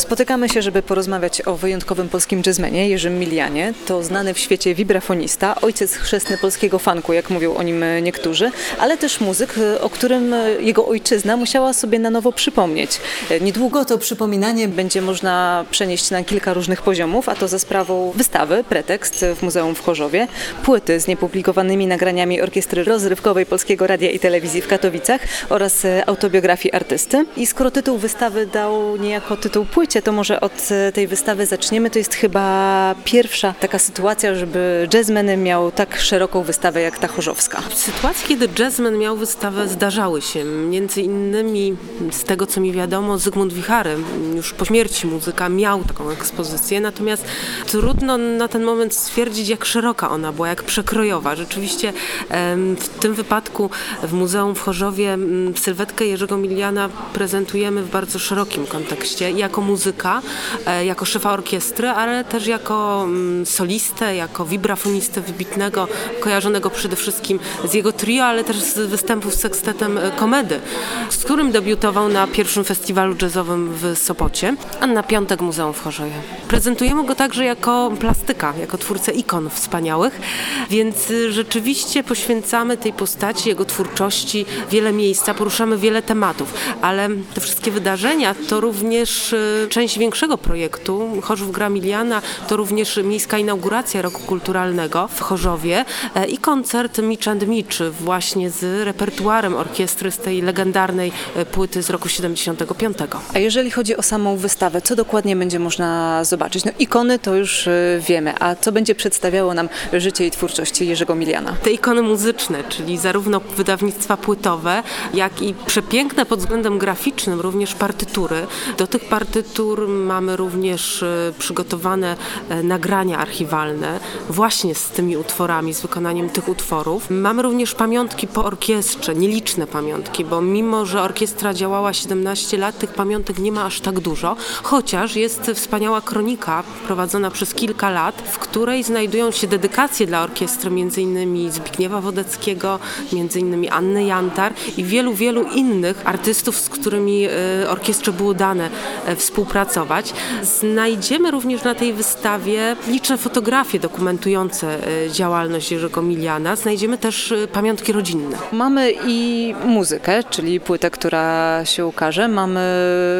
Spotykamy się, żeby porozmawiać o wyjątkowym polskim jazzmenie Jerzym Milianie. To znany w świecie wibrafonista, ojciec chrzestny polskiego funku, jak mówią o nim niektórzy, ale też muzyk, o którym jego ojczyzna musiała sobie na nowo przypomnieć. Niedługo to przypominanie będzie można przenieść na kilka różnych poziomów, a to za sprawą wystawy Pretekst w Muzeum w Chorzowie, płyty z niepublikowanymi nagraniami Orkiestry Rozrywkowej Polskiego Radia i Telewizji w Katowicach oraz autobiografii artysty. I skoro tytuł wystawy dał niejako tytuł płycie, to może od e, tej wystawy zaczniemy. To jest chyba pierwsza taka sytuacja, żeby jazzmen miał tak szeroką wystawę jak ta chorzowska. Sytuacje, kiedy jazzmen miał wystawę zdarzały się. Między innymi z tego, co mi wiadomo, Zygmunt Wichary, już po śmierci muzyka, miał taką ekspozycję, natomiast trudno na ten moment stwierdzić, jak szeroka ona była, jak przekrojowa. Rzeczywiście w tym wypadku w Muzeum w Chorzowie sylwetkę Jerzego Miliana prezentujemy w bardzo szerokim kontekście, jako muzyka, e, jako szefa orkiestry, ale też jako mm, solistę, jako wibrafonistę wybitnego, kojarzonego przede wszystkim z jego trio, ale też z występów z sekstetem e, Komedy, z którym debiutował na pierwszym festiwalu jazzowym w Sopocie, a na piątek Muzeum w Chorzowie. Prezentujemy go także jako plastyka, jako twórcę ikon wspaniałych, więc y, rzeczywiście poświęcamy tej postaci, jego twórczości wiele miejsca, poruszamy wiele tematów, ale te wszystkie wydarzenia to również y, część większego projektu. Chorzów Gramiliana to również miejska inauguracja roku kulturalnego w Chorzowie e, i koncert Mitch and Mitch właśnie z repertuarem orkiestry z tej legendarnej e, płyty z roku 75. A jeżeli chodzi o samą wystawę, co dokładnie będzie można zobaczyć? No ikony to już e, wiemy, a co będzie przedstawiało nam życie i twórczość Jerzego Miliana? Te ikony muzyczne, czyli zarówno wydawnictwa płytowe, jak i przepiękne pod względem graficznym również partytury. Do tych partytur mamy również e, przygotowane e, nagrania archiwalne właśnie z tymi utworami, z wykonaniem tych utworów. Mamy również pamiątki po orkiestrze, nieliczne pamiątki, bo mimo, że orkiestra działała 17 lat, tych pamiątek nie ma aż tak dużo, chociaż jest wspaniała kronika prowadzona przez kilka lat, w której znajdują się dedykacje dla orkiestry, innymi Zbigniewa Wodeckiego, innymi Anny Jantar i wielu, wielu innych artystów, z którymi e, orkiestrze było dane współpracować współpracować. Znajdziemy również na tej wystawie liczne fotografie dokumentujące e, działalność Jerzego Miliana. Znajdziemy też e, pamiątki rodzinne. Mamy i muzykę, czyli płytę, która się ukaże. Mamy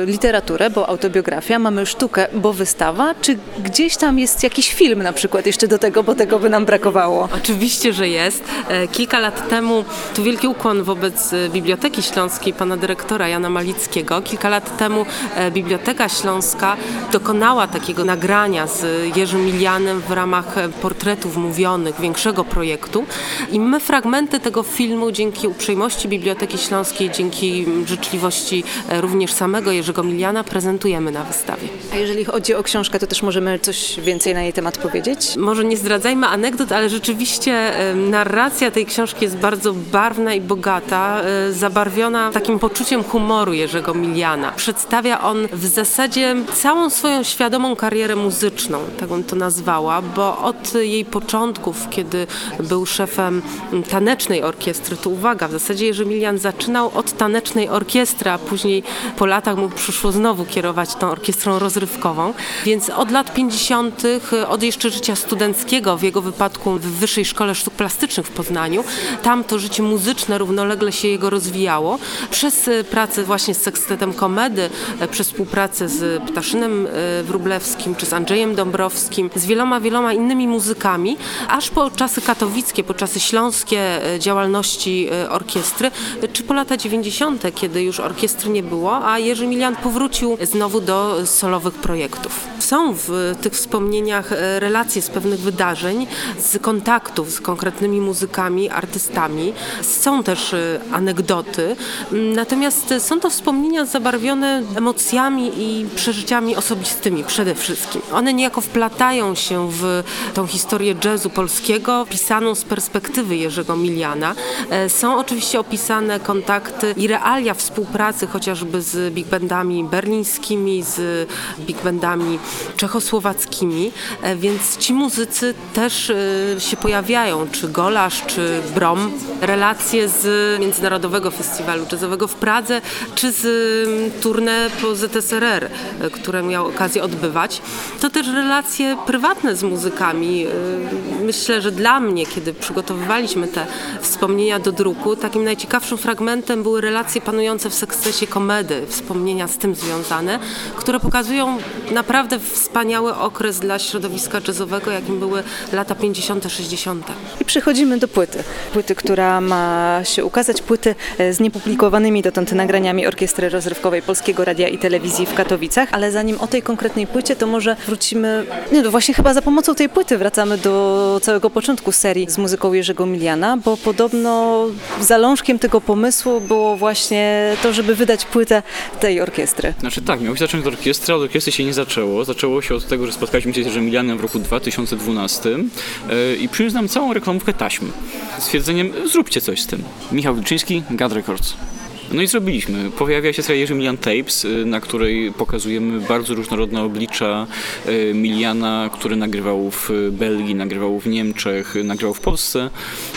literaturę, bo autobiografia. Mamy sztukę, bo wystawa. Czy gdzieś tam jest jakiś film na przykład jeszcze do tego, bo tego by nam brakowało? Oczywiście, że jest. E, kilka lat temu, tu wielki ukłon wobec Biblioteki Śląskiej, pana dyrektora Jana Malickiego. Kilka lat temu Biblioteka Śląska dokonała takiego nagrania z Jerzym Milianem w ramach portretów mówionych, większego projektu i my fragmenty tego filmu dzięki uprzejmości Biblioteki Śląskiej, dzięki życzliwości e, również samego Jerzego Miliana prezentujemy na wystawie. A jeżeli chodzi o książkę, to też możemy coś więcej na jej temat powiedzieć? Może nie zdradzajmy anegdot, ale rzeczywiście narracja tej książki jest bardzo barwna i bogata, e, zabarwiona takim poczuciem humoru Jerzego Miliana. Przedstawia on w zasadzie zasadzie całą swoją świadomą karierę muzyczną, tak bym to nazwała, bo od jej początków, kiedy był szefem tanecznej orkiestry, to uwaga, w zasadzie Jerzy Milian zaczynał od tanecznej orkiestry, a później po latach mu przyszło znowu kierować tą orkiestrą rozrywkową, więc od lat 50., od jeszcze życia studenckiego, w jego wypadku w Wyższej Szkole Sztuk Plastycznych w Poznaniu, tam to życie muzyczne równolegle się jego rozwijało, przez pracę właśnie z sekstetem komedy, przez współpracę z Ptaszynem e, Wróblewskim, czy z Andrzejem Dąbrowskim, z wieloma, wieloma innymi muzykami, aż po czasy katowickie, po czasy śląskie e, działalności e, orkiestry, czy po lata 90., kiedy już orkiestry nie było, a Jerzy Milian powrócił znowu do solowych projektów. Są w tych wspomnieniach relacje z pewnych wydarzeń, z kontaktów z konkretnymi muzykami, artystami. Są też anegdoty, natomiast są to wspomnienia zabarwione emocjami i przeżyciami osobistymi przede wszystkim. One niejako wplatają się w tą historię jazzu polskiego, pisaną z perspektywy Jerzego Miliana. E, są oczywiście opisane kontakty i realia współpracy chociażby z big bandami berlińskimi, z big bandami czechosłowackimi, e, więc ci muzycy też e, się pojawiają, czy Golasz, czy Brom. Relacje z Międzynarodowego Festiwalu Jazzowego w Pradze, czy z mm, tournée po ZSRR, które miał okazję odbywać. To też relacje prywatne z muzykami. Myślę, że dla mnie, kiedy przygotowywaliśmy te wspomnienia do druku, takim najciekawszym fragmentem były relacje panujące w sekcesie komedy, wspomnienia z tym związane, które pokazują naprawdę wspaniały okres dla środowiska jazzowego, jakim były lata 50., 60. I przechodzimy do płyty. Płyty, która ma się ukazać, płyty e, z niepublikowanymi dotąd nagraniami Orkiestry Rozrywkowej Polskiego Radia i Telewizji w Katowicach, ale zanim o tej konkretnej płycie, to może wrócimy, nie no właśnie chyba za pomocą tej płyty wracamy do całego początku serii z muzyką Jerzego Miliana, bo podobno zalążkiem tego pomysłu było właśnie to, żeby wydać płytę tej orkiestry. Znaczy tak, miało się zacząć od orkiestry, ale od orkiestry się nie zaczęło. Zaczęło się od tego, że spotkaliśmy się z Jerzym Milianem w roku 2012 yy, i przyniósł nam całą reklamówkę taśmy z stwierdzeniem zróbcie coś z tym. Michał Wilczyński, Gad Records. No i zrobiliśmy. Pojawia się seria Milian Tapes, y, na której pokazujemy bardzo różnorodne oblicza y, Miliana, który nagrywał w Belgii, nagrywał w Niemczech, nagrywał w Polsce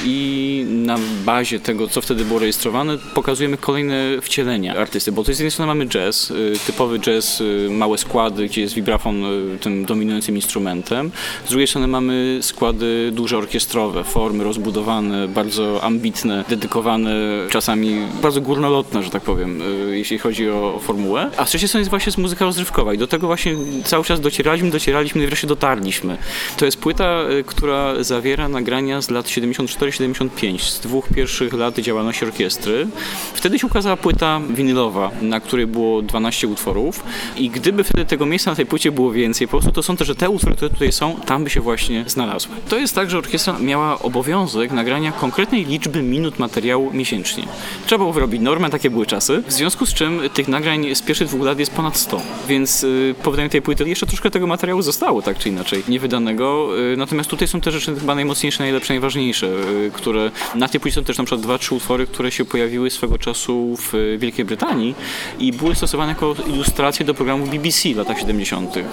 i na bazie tego, co wtedy było rejestrowane, pokazujemy kolejne wcielenia artysty, bo to z jednej strony mamy jazz, y, typowy jazz, małe składy, gdzie jest vibrafon tym dominującym instrumentem. Z drugiej strony mamy składy duże orkiestrowe, formy rozbudowane, bardzo ambitne, dedykowane, czasami bardzo górnolotne że tak powiem, y, jeśli chodzi o formułę. A z trzeciej strony jest właśnie muzyka rozrywkowa i do tego właśnie cały czas docieraliśmy, docieraliśmy i wreszcie dotarliśmy. To jest płyta, y, która zawiera nagrania z lat 74-75, z dwóch pierwszych lat działalności orkiestry. Wtedy się ukazała płyta winylowa, na której było 12 utworów i gdyby wtedy tego miejsca na tej płycie było więcej, po prostu to są też, że te utwory, które tutaj są, tam by się właśnie znalazły. To jest tak, że orkiestra miała obowiązek nagrania konkretnej liczby minut materiału miesięcznie. Trzeba było wyrobić normę, takie były czasy. W związku z czym tych nagrań z pierwszych dwóch lat jest ponad 100. Więc yy, po wydaniu tej płyty jeszcze troszkę tego materiału zostało, tak czy inaczej, niewydanego. Yy, natomiast tutaj są te rzeczy chyba najmocniejsze, najlepsze, najważniejsze, yy, które na tej płycie są też na przykład dwa, trzy utwory, które się pojawiły swego czasu w Wielkiej Brytanii i były stosowane jako ilustracje do programu BBC w latach 70. Yy,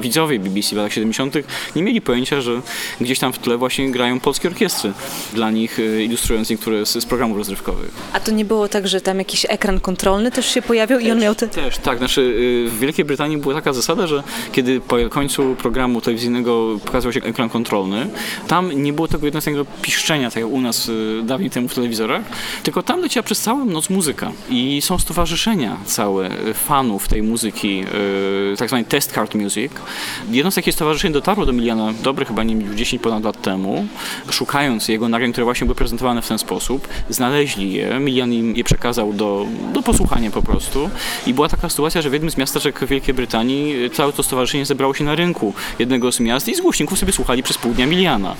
widzowie BBC w latach 70. nie mieli pojęcia, że gdzieś tam w tle właśnie grają polskie orkiestry dla nich, yy, ilustrując niektóre z, z programów rozrywkowych. A to nie było tak, że tam jakiś ekran kontrolny też się pojawił i on miał te... Też, tak. Znaczy y, w Wielkiej Brytanii była taka zasada, że kiedy po końcu programu telewizyjnego pokazał się ekran kontrolny, tam nie było tego jednostnego piszczenia, tak jak u nas y, dawniej temu w telewizorach, tylko tam leciała przez całą noc muzyka i są stowarzyszenia całe y, fanów tej muzyki, tak zwany test card music. Jedno z takich stowarzyszeń dotarło do Miliana dobre chyba nie 10 ponad lat temu, szukając jego nagrań, które właśnie były prezentowane w ten sposób, znaleźli je, Milian im je przekazał do, do posłuchania po prostu. I była taka sytuacja, że w jednym z miasteczek Wielkiej Brytanii całe to stowarzyszenie zebrało się na rynku jednego z miast i z głośników sobie słuchali przez pół dnia Miliana.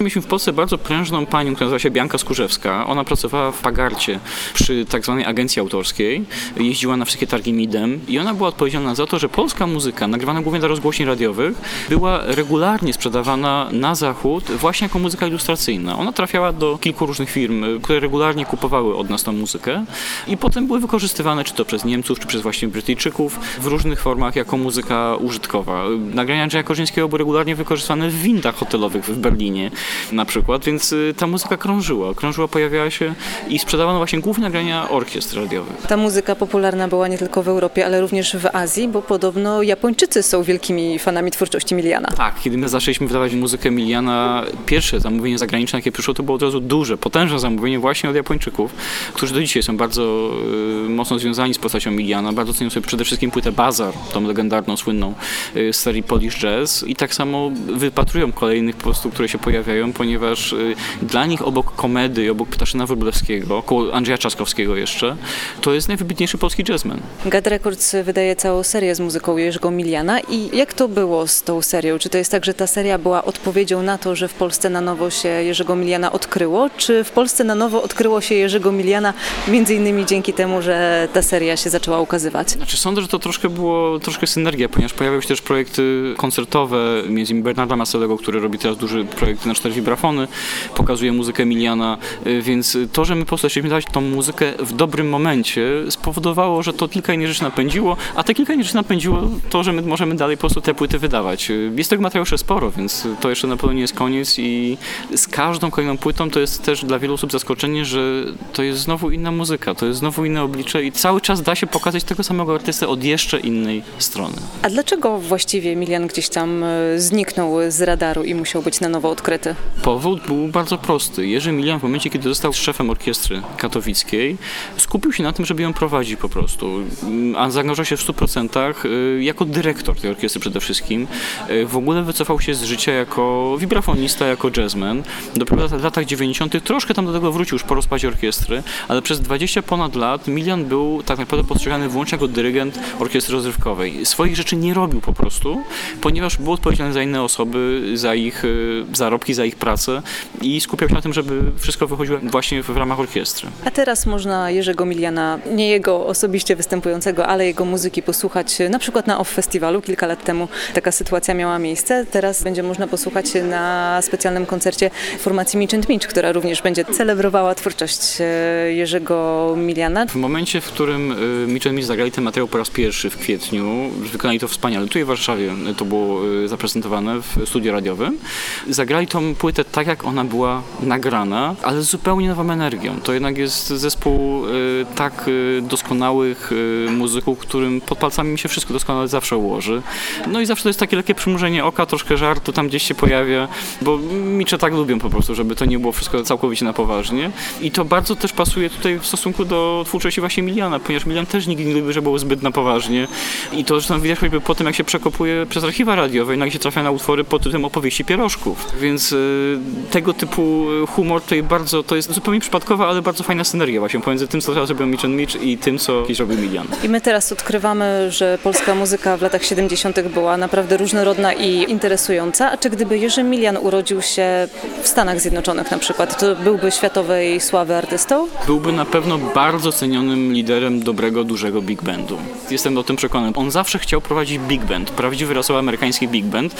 Mieliśmy w Polsce bardzo prężną panią, która nazywa się Bianka Skurzewska. Ona pracowała w Pagarcie przy tak zwanej agencji autorskiej. Jeździła na wszystkie targi Midem i ona była odpowiedzialna za to, że polska muzyka, nagrywana głównie dla rozgłośni radiowych, była regularnie sprzedawana na zachód właśnie jako muzyka ilustracyjna. Ona trafiała do kilku różnych firm, które regularnie kupowały od nas tą muzykę i potem były wykorzystywane czy to przez Niemców, czy przez właśnie Brytyjczyków w różnych formach jako muzyka użytkowa. Nagrania Andrzeja Korzyńskiego były regularnie wykorzystywane w windach hotelowych w Berlinie na przykład, więc y, ta muzyka krążyła, krążyła, pojawiała się i sprzedawano właśnie głównie nagrania orkiestr radiowych. Ta muzyka popularna była nie tylko w Europie, ale również w Azji, bo podobno Japończycy są wielkimi fanami twórczości Miliana. Tak, kiedy my zaczęliśmy wydawać muzykę Miliana, pierwsze zamówienie zagraniczne, jakie przyszło, to było od razu duże, potężne zamówienie właśnie od Japończyków, którzy do dzisiaj są bardzo y, mocno związani z postacią Miliana. Bardzo cenią sobie przede wszystkim płytę Bazar, tą legendarną, słynną y, z serii Polish Jazz i tak samo wypatrują kolejnych po prostu, które się pojawiają, ponieważ y, dla nich obok komedy, obok Ptaszyna Wróblewskiego, koło Andrzeja Czaskowskiego jeszcze, to jest najwybitniejszy polski jazzman. Gad Records wydaje całą serię z muzyką Jerzego Miliana i jak to było z tą serią? Czy to jest tak, że ta seria była odpowiedzią na to, że w Polsce na nowo się Jerzego Miliana odkryło, czy w Polsce na nowo odkryło się Jerzego Miliana między między innymi dzięki temu, że ta seria się zaczęła ukazywać? Znaczy sądzę, że to troszkę było troszkę synergia, ponieważ pojawiały się też projekty koncertowe, między innymi Bernarda Maselego, który robi teraz duży projekt na cztery vibrafony, pokazuje muzykę Emiliana, y, więc to, że my po prostu chcieliśmy dać tą muzykę w dobrym momencie spowodowało, że to kilka innych rzeczy napędziło, a te kilka innych rzeczy napędziło to, że my możemy dalej po prostu te płyty wydawać. Y, Jest tego materiału jeszcze sporo, więc to jeszcze na pewno nie jest koniec i z każdą kolejną płytą to jest też dla wielu osób zaskoczenie, że to jest znowu inna muzyka, to jest znowu inne oblicze i cały czas da się pokazać tego samego artystę od jeszcze innej strony. A dlaczego właściwie Emilian gdzieś tam e, zniknął z radaru i musiał być na nowo odkryty? Powód był bardzo prosty. Jerzy Milian w momencie, kiedy został szefem orkiestry katowickiej, skupił się na tym, żeby ją prowadzić po prostu. Mm, A zaangażował się w 100% y, jako dyrektor tej orkiestry przede wszystkim. Y, W ogóle wycofał się z życia jako wibrafonista, jako jazzman. Dopiero w latach 90. troszkę tam do tego wrócił już po rozpadzie orkiestry, ale przez 20 ponad lat Milian był tak naprawdę postrzegany wyłącznie jako dyrygent orkiestry rozrywkowej. Swoich rzeczy nie robił po prostu, ponieważ był odpowiedzialny za inne osoby, za ich y, zarobki, za ich pracę i skupiał się na tym, żeby wszystko wychodziło właśnie w ramach orkiestry. A teraz można Jerzego Miliana, nie jego osobiście występującego, ale jego muzyki posłuchać e, na przykład na OFF Festiwalu. Kilka lat temu taka sytuacja miała miejsce. Teraz będzie można posłuchać na specjalnym koncercie formacji Mitch Mitch, która również będzie celebrowała twórczość e, Miliana. W momencie, w którym y, Mitchell Mitch zagrali ten materiał po raz pierwszy w kwietniu, wykonali to wspaniale. Tutaj w Warszawie to było y, zaprezentowane w studiu radiowym. Zagrali tą płytę tak, jak ona była nagrana, ale z zupełnie nową energią. To jednak jest zespół y, tak doskonałych muzyków, którym pod palcami mi się wszystko doskonale zawsze ułoży. No i zawsze to jest takie lekkie przymrużenie oka, troszkę żartu tam gdzieś się pojawia, bo Micze tak lubią po prostu, żeby to nie było wszystko całkowicie na poważnie. I to bardzo też pasuje tutaj w stosunku do twórczości właśnie Miliana, ponieważ Milian też nigdy nie było zbyt na poważnie. I to zresztą widać choćby po tym, jak się przekopuje przez archiwa radiowe, jednak się trafia na utwory pod tytułem opowieści pierożków. Więc y, tego typu humor tutaj bardzo, to jest zupełnie przypadkowa, ale bardzo fajna synergia właśnie pomiędzy tym, co teraz robią Mitch and Mitch i tym, co kiedyś robił Milian. I my teraz odkrywamy, że polska muzyka w latach 70. była naprawdę różnorodna i interesująca. A czy gdyby Jerzy Milian urodził się w Stanach Zjednoczonych na przykład, to byłby światowej sławy artystą? Byłby na pewno bardzo cenionym liderem dobrego, dużego big bandu. Jestem o tym przekonany. On zawsze chciał prowadzić big band, prawdziwy rasowy amerykański big band.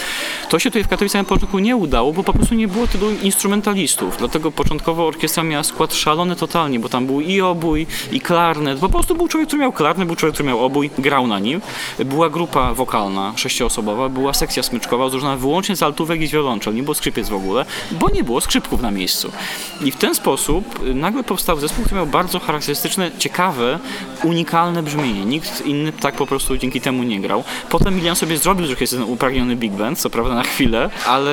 To się tutaj w Katowicach na początku nie udało, bo po prostu nie było tylu instrumentalistów. Dlatego początkowo orkiestra miała skład szalony totalnie, bo tam był i obój, i klarnet. Po prostu był człowiek, który miał klarnet, był człowiek, który miał obój, grał na nim. Była grupa wokalna, sześcioosobowa, była sekcja smyczkowa złożona wyłącznie z altówek i z wiolonczel. Nie było skrzypiec w ogóle, bo nie było skrzypków na miejscu. I w ten sposób nagle powstał zespół, który miał bardzo charakterystyczne, ciekawe, unikalne brzmienie. Nikt inny tak po prostu dzięki temu nie grał. Potem Milian sobie zrobił, że jest ten upragniony big band, co prawda na chwilę, ale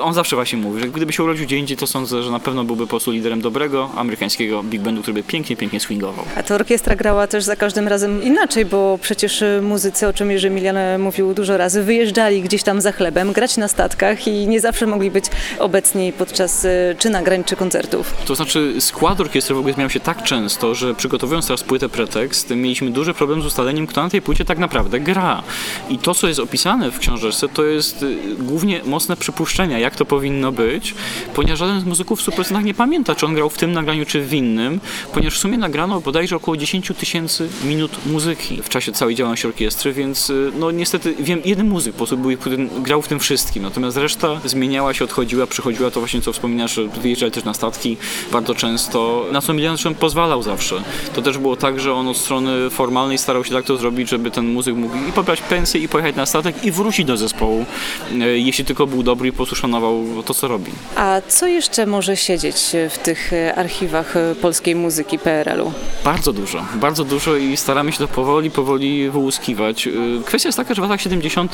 on zawsze właśnie mówi, że gdyby się urodził gdzie indziej, to sądzę, że na pewno byłby po prostu liderem dobrego amerykańskiego big bandu, który by pięknie, pięknie swingował. A ta orkiestra grała też za każdym razem inaczej, bo przecież y, muzycy, o czym Jerzy Milian e, mówił dużo razy, wyjeżdżali gdzieś tam za chlebem, grać na statkach i nie zawsze mogli być obecni podczas y, czy nagrań, czy koncertów. To znaczy skład orkiestry w ogóle zmieniał się tak często, że przygotowując teraz płytę Pretekst, mieliśmy duży problem z ustaleniem, kto na tej płycie tak naprawdę gra. I to, co jest opisane w książeczce, to jest y, głównie mocne przypuszczenia, jak to powinno być, ponieważ żaden z muzyków w 100% nie pamięta, czy on grał w tym nagraniu, czy w innym, ponieważ w sumie nagrano bodajże około 10 tysięcy minut muzyki w czasie całej działalności orkiestry, więc y, no niestety wiem, jeden muzyk po prostu grał w tym wszystkim, natomiast reszta zmieniała się, odchodziła, przychodziła, to właśnie co wspominasz, wyjeżdżali też na statki bardzo często, na co Milian pozwalał zawsze. To też było tak, że on od strony formalnej starał się tak to zrobić, żeby ten muzyk mógł i pobrać pensję, i pojechać na statek, i wrócić do zespołu, y, jeśli tylko był dobry i po prostu szanował to, co robi. A co jeszcze może siedzieć w tych e, archiwach e, polskiej muzyki PRL-u? Bardzo dużo, bardzo dużo i staramy się to powoli, powoli wyłuskiwać. Y, Kwestia jest taka, że w latach 70.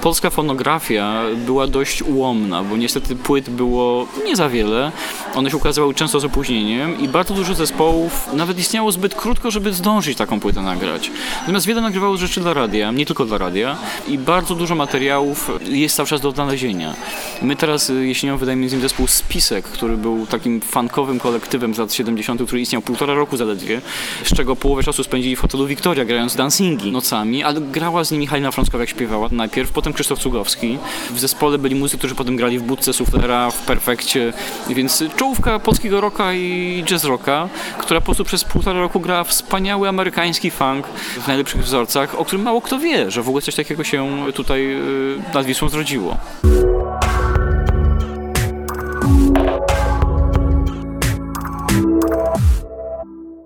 polska fonografia była dość ułomna, bo niestety płyt było nie za wiele. One się ukazywały często z opóźnieniem i bardzo dużo zespołów nawet istniało zbyt krótko, żeby zdążyć taką płytę nagrać. Natomiast wiele nagrywało rzeczy dla radia, nie tylko dla radia i bardzo dużo materiałów jest cały czas do odnalezienia. My teraz y, jesienią wydajemy z nim zespół Spisek, który był takim funkowym kolektywem z lat 70., który istniał półtora roku zaledwie, z czego połowę czasu spędzili w hotelu Victoria, grając dancingi nocami, ale grała z nimi Halina jak śpiewała najpierw, potem Krzysztof Cugowski. W zespole byli muzycy, którzy potem grali w Budce Suflera, w Perfekcie, więc czołówka polskiego rocka i jazz rocka, która po sposób przez półtora roku gra wspaniały amerykański funk w najlepszych wzorcach, o którym mało kto wie, że w ogóle coś takiego się tutaj y, nad Wisłą zrodziło.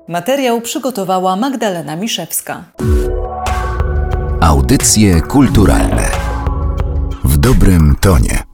Materiał przygotowała Magdalena Miszewska. Audycje kulturalne w dobrym tonie.